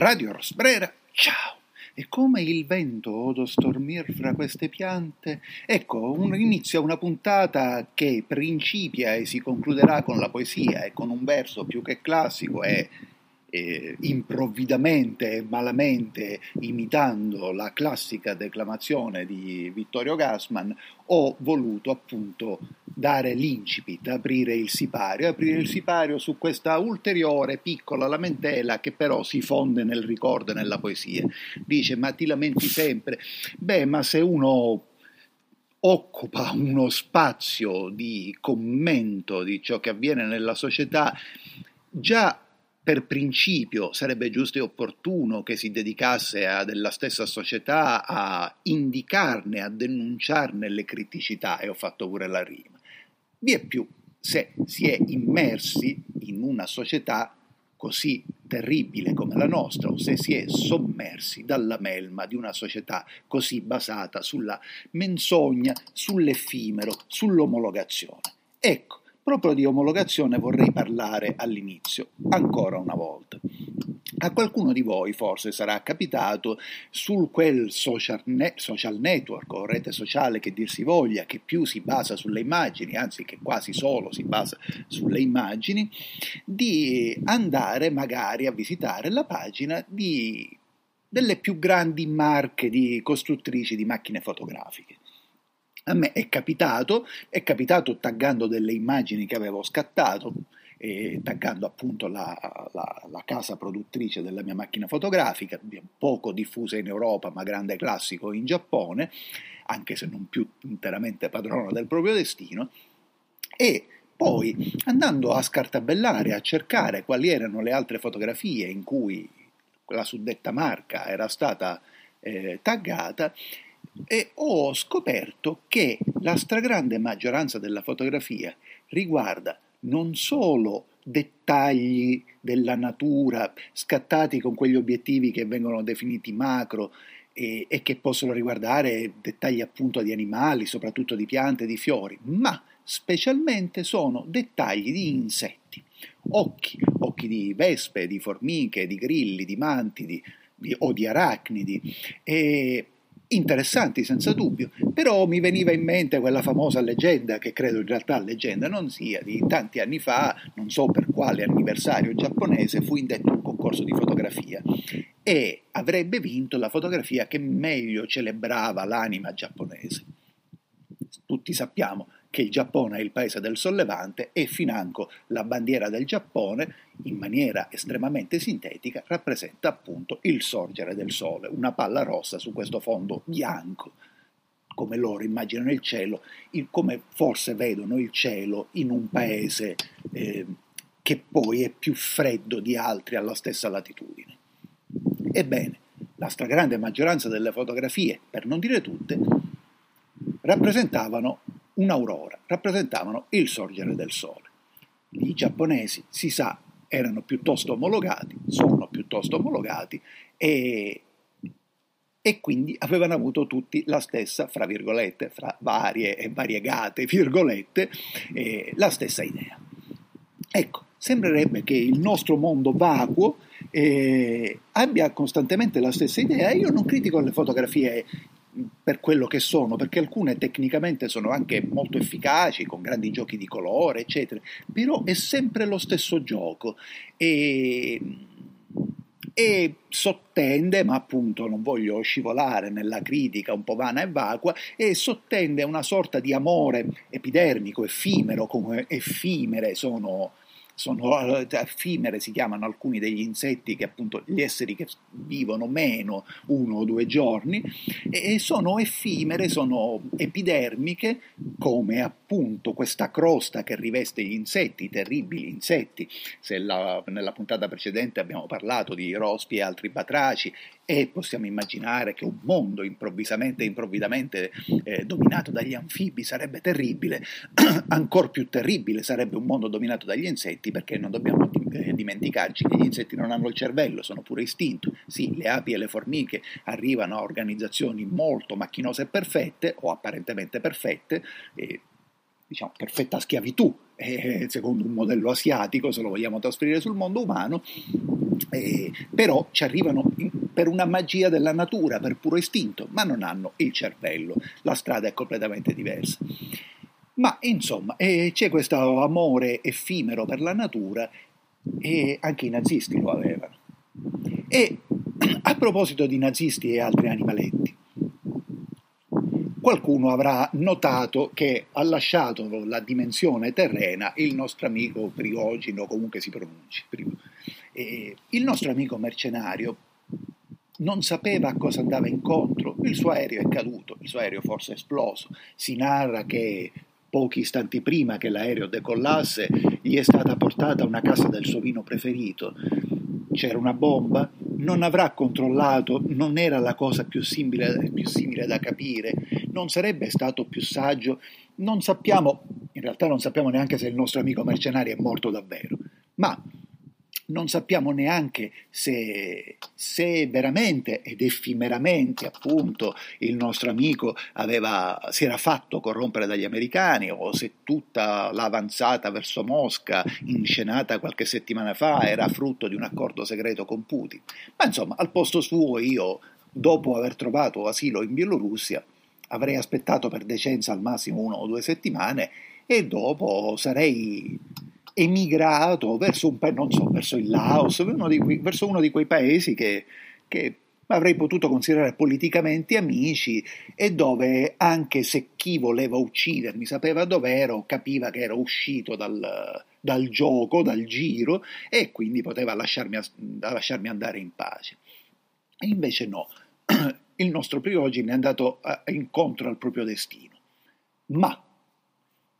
Radio Rosbrera, ciao! E come il vento odo stormir fra queste piante, ecco, un, inizia una puntata che principia e si concluderà con la poesia e con un verso più che classico e eh, improvvidamente e malamente imitando la classica declamazione di Vittorio Gassman, ho voluto appunto dare l'incipit, aprire il sipario, aprire il sipario su questa ulteriore piccola lamentela che però si fonde nel ricordo e nella poesia. Dice, ma ti lamenti sempre? Beh, ma se uno occupa uno spazio di commento di ciò che avviene nella società, già per principio sarebbe giusto e opportuno che si dedicasse a della stessa società a indicarne, a denunciarne le criticità, e ho fatto pure la rima. Vi è più se si è immersi in una società così terribile come la nostra, o se si è sommersi dalla melma di una società così basata sulla menzogna, sull'effimero, sull'omologazione. Ecco, Proprio di omologazione vorrei parlare all'inizio, ancora una volta. A qualcuno di voi forse sarà capitato su quel social, ne- social, network o rete sociale che dir si voglia, che più si basa sulle immagini, anzi che quasi solo si basa sulle immagini, di andare magari a visitare la pagina di, delle più grandi marche di costruttrici di macchine fotografiche. A me è capitato, è capitato taggando delle immagini che avevo scattato, e taggando appunto la, la, la, casa produttrice della mia macchina fotografica, poco diffusa in Europa ma grande classico in Giappone, anche se non più interamente padrona del proprio destino, e poi andando a scartabellare, a cercare quali erano le altre fotografie in cui la suddetta marca era stata eh, taggata, e ho scoperto che la stragrande maggioranza della fotografia riguarda non solo dettagli della natura scattati con quegli obiettivi che vengono definiti macro e, e che possono riguardare dettagli appunto di animali, soprattutto di piante, di fiori, ma specialmente sono dettagli di insetti, occhi, occhi di vespe, di formiche, di grilli, di mantidi di, o di arachnidi. E interessanti senza dubbio, però mi veniva in mente quella famosa leggenda, che credo in realtà leggenda non sia, di tanti anni fa, non so per quale anniversario giapponese, fu indetto un concorso di fotografia e avrebbe vinto la fotografia che meglio celebrava l'anima giapponese. Tutti sappiamo che il Giappone è il paese del sollevante e financo la bandiera del Giappone, in maniera estremamente sintetica, rappresenta appunto il sorgere del sole, una palla rossa su questo fondo bianco, come loro immaginano il cielo, come forse vedono il cielo in un paese eh, che poi è più freddo di altri alla stessa latitudine. Ebbene, la stragrande maggioranza delle fotografie, per non dire tutte, rappresentavano un'aurora, rappresentavano il sorgere del sole. I giapponesi, si sa, erano piuttosto omologati, sono piuttosto omologati e, e quindi avevano avuto tutti la stessa, fra virgolette, fra varie e variegate virgolette, eh, la stessa idea. Ecco, sembrerebbe che il nostro mondo vacuo eh, abbia costantemente la stessa idea. Io non critico le fotografie per quello che sono, perché alcune tecnicamente sono anche molto efficaci, con grandi giochi di colore, eccetera, però è sempre lo stesso gioco. E, e sottende, ma appunto non voglio scivolare nella critica un po' vana e vacua, e sottende una sorta di amore epidermico, effimero, come effimere sono sono eh, effimere, si chiamano alcuni degli insetti che appunto gli esseri che vivono meno uno o due giorni e sono effimere, sono epidermiche come appunto questa crosta che riveste gli insetti, i terribili insetti. Se la, nella puntata precedente abbiamo parlato di rospi e altri batraci e possiamo immaginare che un mondo improvvisamente improvvidamente eh, dominato dagli anfibi sarebbe terribile, ancora più terribile sarebbe un mondo dominato dagli insetti perché non dobbiamo eh, dimenticarci che gli insetti non hanno il cervello, sono pure istinto. Sì, le api e le formiche arrivano a organizzazioni molto macchinose e perfette o apparentemente perfette, eh, diciamo perfetta schiavitù eh, secondo un modello asiatico, se lo vogliamo trasferire sul mondo umano, eh, però ci arrivano in, per una magia della natura, per puro istinto, ma non hanno il cervello, la strada è completamente diversa. Ma insomma, eh, c'è questo amore effimero per la natura e anche i nazisti lo avevano. E a proposito di nazisti e altri animaletti, qualcuno avrà notato che ha lasciato la dimensione terrena il nostro amico Priogino, comunque si pronunci. il nostro amico mercenario non sapeva a cosa andava incontro, il suo aereo è caduto, il suo aereo forse è esploso, si narra che pochi istanti prima che l'aereo decollasse gli è stata portata una casa del suo vino preferito, c'era una bomba, non avrà controllato, non era la cosa più simile, più simile da capire, non sarebbe stato più saggio, non sappiamo, in realtà non sappiamo neanche se il nostro amico mercenario è morto davvero, ma non sappiamo neanche se, se, veramente ed effimeramente appunto il nostro amico aveva, si era fatto corrompere dagli americani o se tutta l'avanzata verso Mosca inscenata qualche settimana fa era frutto di un accordo segreto con Putin. Ma insomma, al posto suo io, dopo aver trovato asilo in Bielorussia, avrei aspettato per decenza al massimo una o due settimane e dopo sarei emigrato verso, un, so, verso il Laos, uno quei, verso uno di quei paesi che, che avrei potuto considerare politicamente amici e dove anche se chi voleva uccidermi sapeva dov'ero, capiva che ero uscito dal, dal gioco, dal giro e quindi poteva lasciarmi, lasciarmi andare in pace. E invece no, il nostro Priogine è andato incontro al proprio destino. Ma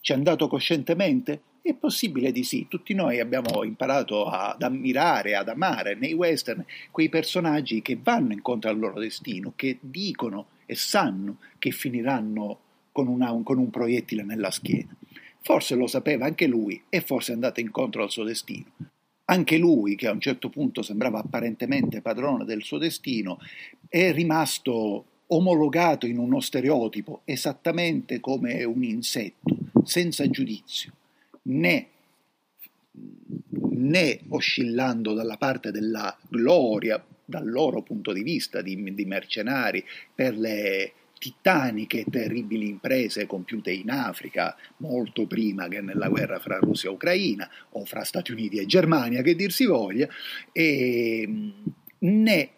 ci è andato coscientemente? È possibile di sì, tutti noi abbiamo imparato ad ammirare, ad amare nei western quei personaggi che vanno incontro al loro destino, che dicono e sanno che finiranno con, una, con un proiettile nella schiena. Forse lo sapeva anche lui e forse è andato incontro al suo destino. Anche lui, che a un certo punto sembrava apparentemente padrone del suo destino, è rimasto omologato in uno stereotipo esattamente come un insetto, senza giudizio né, né oscillando dalla parte della gloria, dal loro punto di vista di, di mercenari, per le titaniche e terribili imprese compiute in Africa molto prima che nella guerra fra Russia e Ucraina o fra Stati Uniti e Germania che dir si voglia e né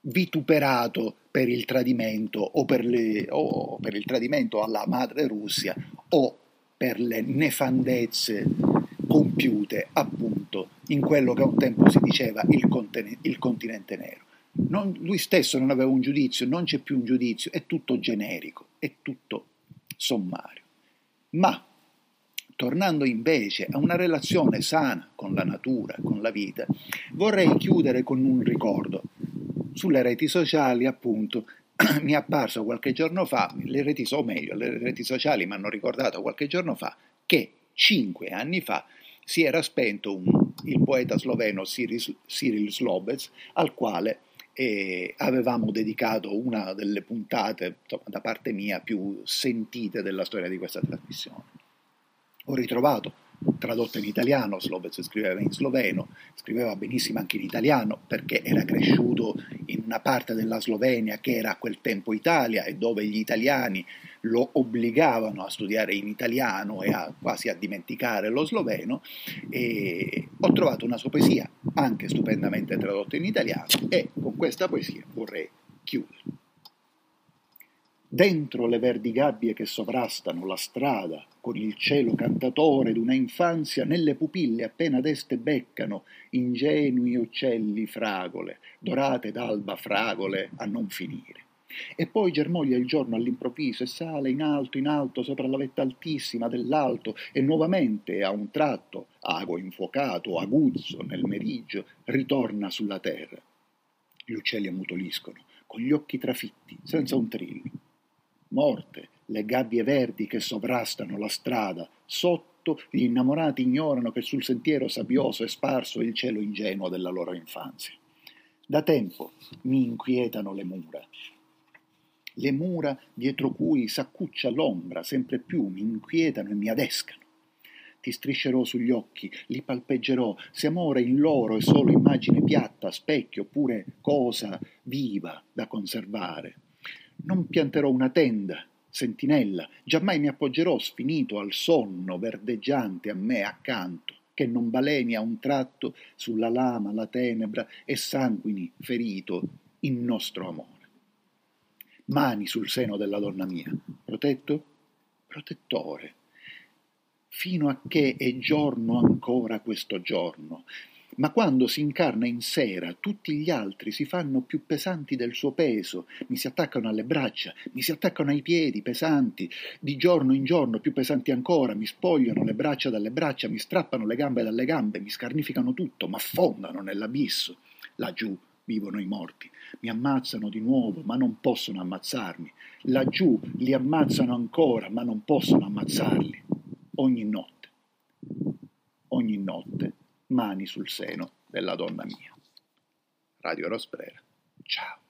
vituperato per il tradimento o per, le, o per il tradimento alla madre Russia o per le nefandezze compiute appunto in quello che un tempo si diceva il, continente, il continente nero. Non, lui stesso non aveva un giudizio, non c'è più un giudizio, è tutto generico, è tutto sommario. Ma tornando invece a una relazione sana con la natura, con la vita, vorrei chiudere con un ricordo. Sulle reti sociali, appunto, mi è apparso qualche giorno fa, le reti, o meglio, le reti sociali mi hanno ricordato qualche giorno fa che cinque anni fa si era spento un, il poeta sloveno Cyril, Cyril Slobec, al quale eh, avevamo dedicato una delle puntate insomma, da parte mia più sentite della storia di questa trasmissione. Ho ritrovato tradotta in italiano, Slovec scriveva in sloveno, scriveva benissimo anche in italiano perché era cresciuto in una parte della Slovenia che era a quel tempo Italia e dove gli italiani lo obbligavano a studiare in italiano e a, quasi a dimenticare lo sloveno e ho trovato una sua poesia anche stupendamente tradotta in italiano e con questa poesia vorrei chiudere. Dentro le verdi gabbie che sovrastano la strada, con il cielo cantatore d'una infanzia, nelle pupille appena deste beccano ingenui uccelli fragole, dorate d'alba fragole a non finire. E poi germoglia il giorno all'improvviso e sale in alto, in alto, sopra la vetta altissima dell'alto, e nuovamente a un tratto, ago infuocato, aguzzo nel meriggio, ritorna sulla terra. Gli uccelli ammutoliscono, con gli occhi trafitti, senza un trillo morte, le gabbie verdi che sovrastano la strada, sotto gli innamorati ignorano che sul sentiero sabbioso è sparso il cielo ingenuo della loro infanzia. Da tempo mi inquietano le mura. Le mura dietro cui s'accuccia l'ombra sempre più mi inquietano e mi adescano. ti striscerò sugli occhi, li palpeggerò, se amore in loro è solo immagine piatta, specchio, oppure cosa viva da conservare. Non pianterò una tenda, sentinella, giammai mi appoggerò sfinito al sonno verdeggiante a me accanto, che non baleni a un tratto sulla lama la tenebra e sanguini ferito il nostro amore. Mani sul seno della donna mia, protetto? Protettore fino a che è giorno ancora questo giorno. Ma quando si incarna in sera, tutti gli altri si fanno più pesanti del suo peso, mi si attaccano alle braccia, mi si attaccano ai piedi pesanti, di giorno in giorno più pesanti ancora, mi spogliano le braccia dalle braccia, mi strappano le gambe dalle gambe, mi scarnificano tutto, ma affondano nell'abisso. Laggiù vivono i morti, mi ammazzano di nuovo, ma non possono ammazzarmi. Laggiù li ammazzano ancora, ma non possono ammazzarli ogni notte, ogni notte, mani sul seno della donna mia. Radio Rosbrera. Ciao.